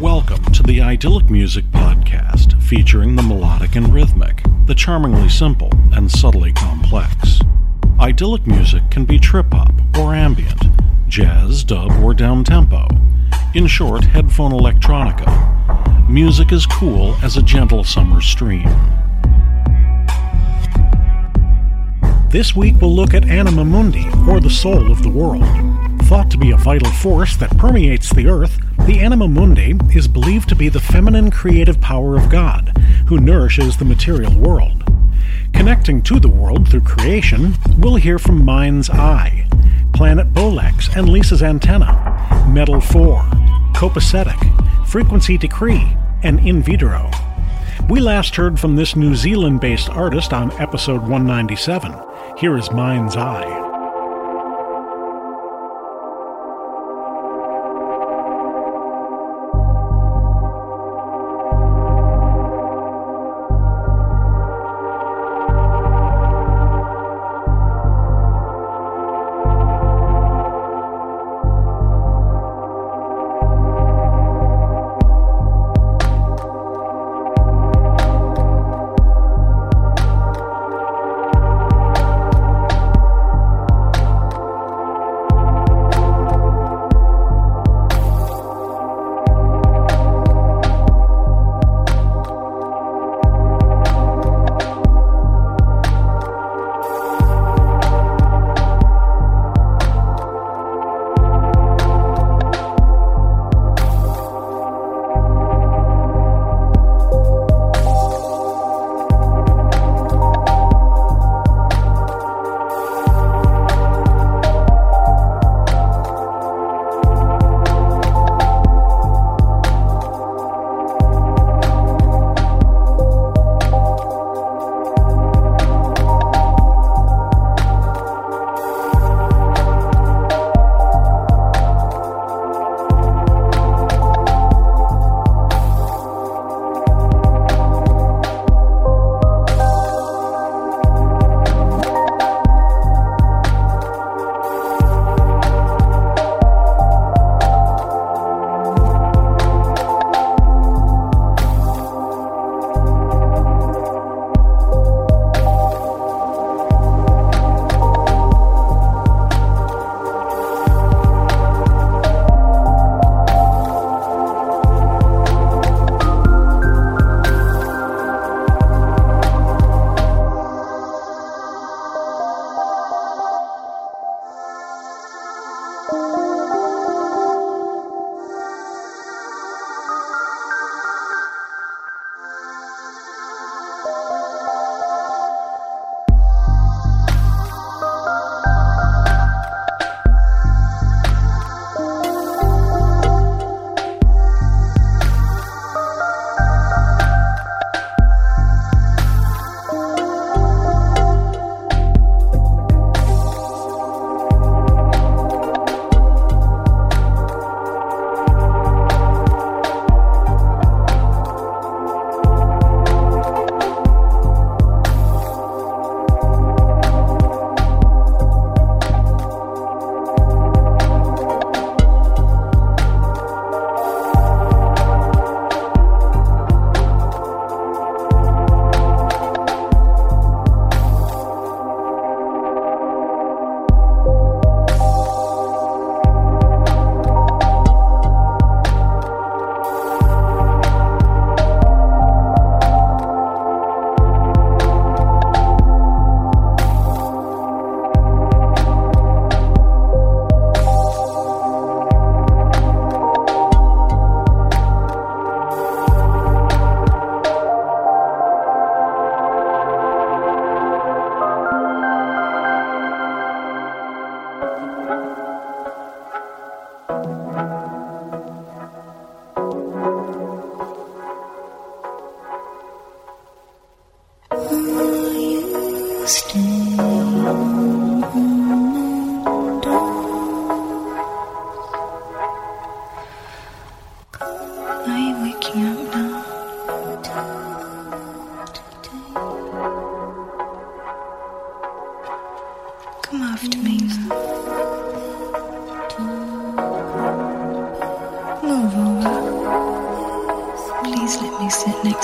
Welcome to the Idyllic Music Podcast, featuring the melodic and rhythmic, the charmingly simple and subtly complex. Idyllic music can be trip hop or ambient, jazz, dub, or down tempo. In short, headphone electronica. Music is cool as a gentle summer stream. This week we'll look at Anima Mundi, or the soul of the world. Thought to be a vital force that permeates the earth, the Anima Mundi is believed to be the feminine creative power of God, who nourishes the material world. Connecting to the world through creation, we'll hear from Mind's Eye, Planet Boelex and Lisa's Antenna, Metal 4, Copacetic, Frequency Decree, and In Vitro. We last heard from this New Zealand based artist on episode 197. Here is Mind's Eye.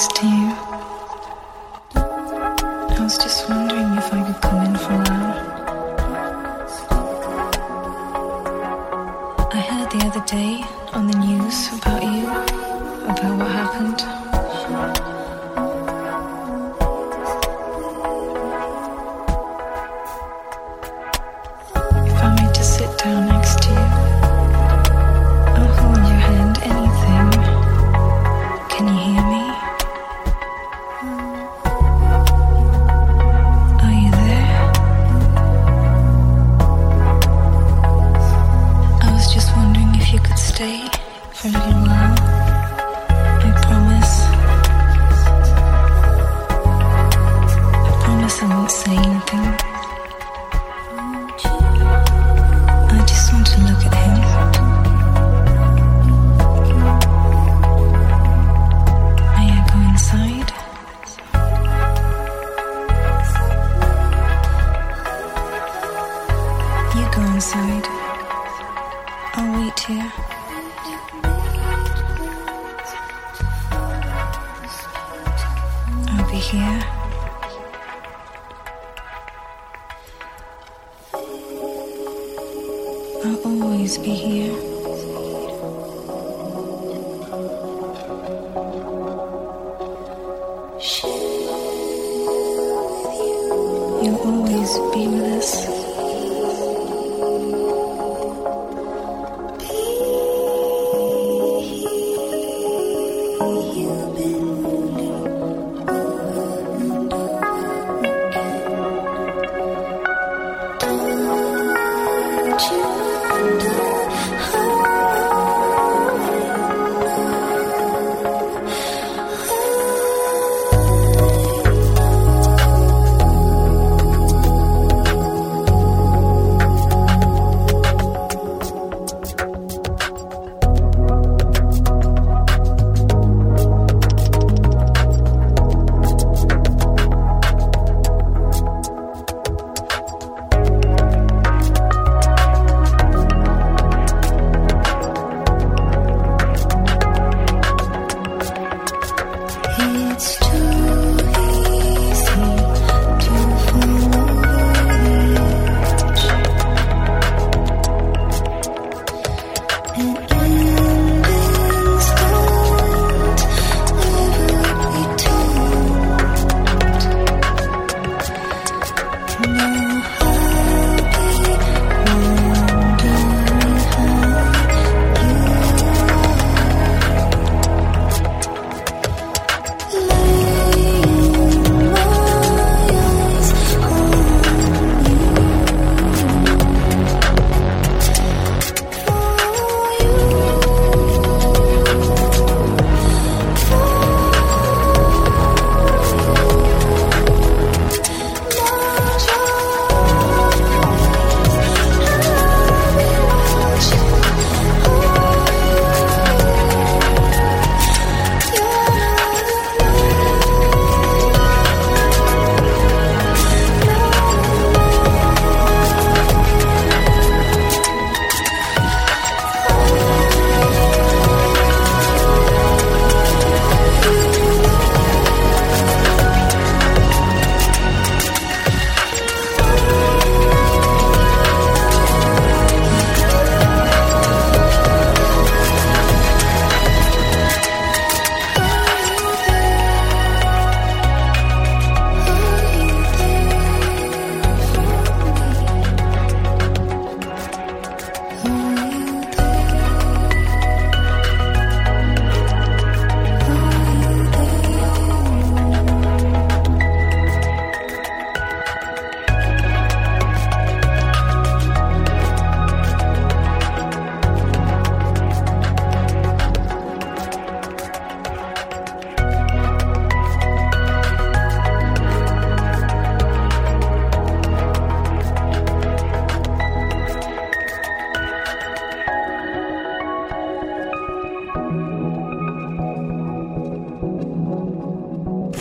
Next to you. I was just wondering if I could come in for a while. I heard the other day on the news about about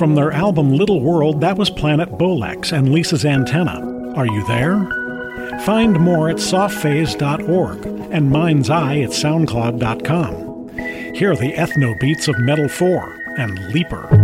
From their album Little World, that was Planet Boelex and Lisa's Antenna. Are you there? Find more at softphase.org and Mind's Eye at soundcloud.com. Here are the ethno beats of Metal 4 and Leaper.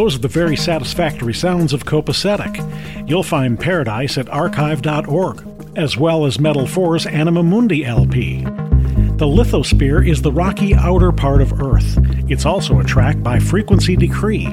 Those are the very satisfactory sounds of Copacetic. You'll find Paradise at archive.org, as well as Metal 4's Anima Mundi LP. The lithosphere is the rocky outer part of Earth. It's also a track by Frequency Decree.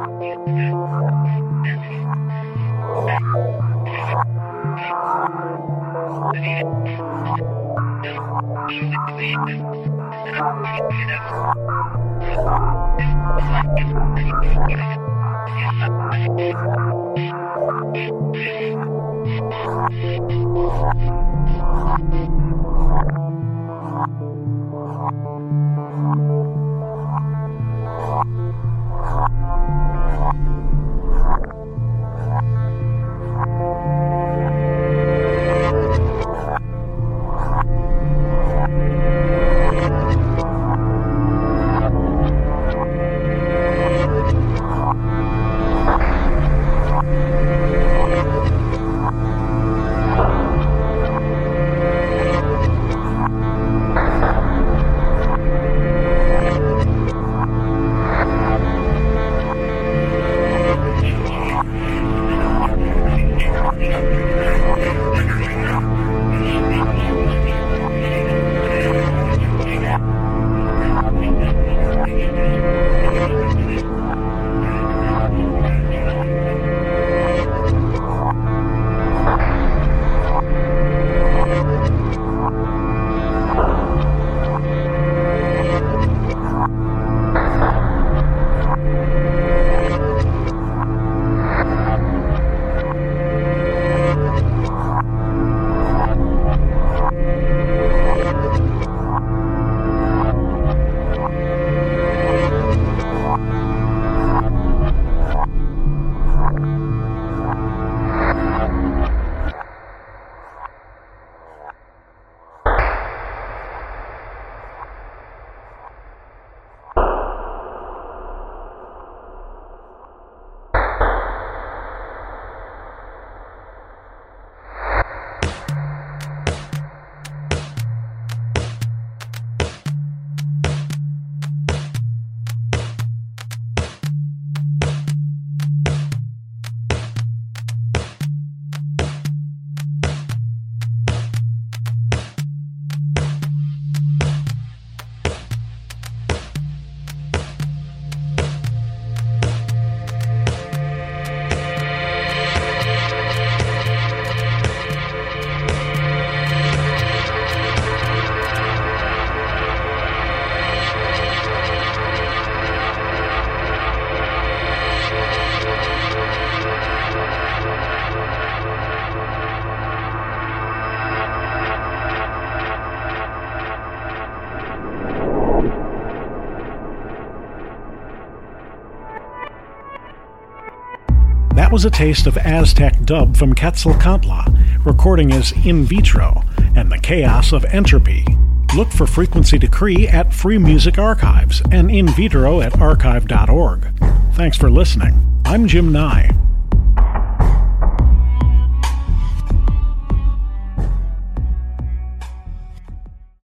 Thank you. Was a taste of Aztec dub from Quetzalcoatl, recording as In Vitro, and the chaos of entropy. Look for Frequency Decree at Free Music Archives and In Vitro at archive.org. Thanks for listening. I'm Jim Nye.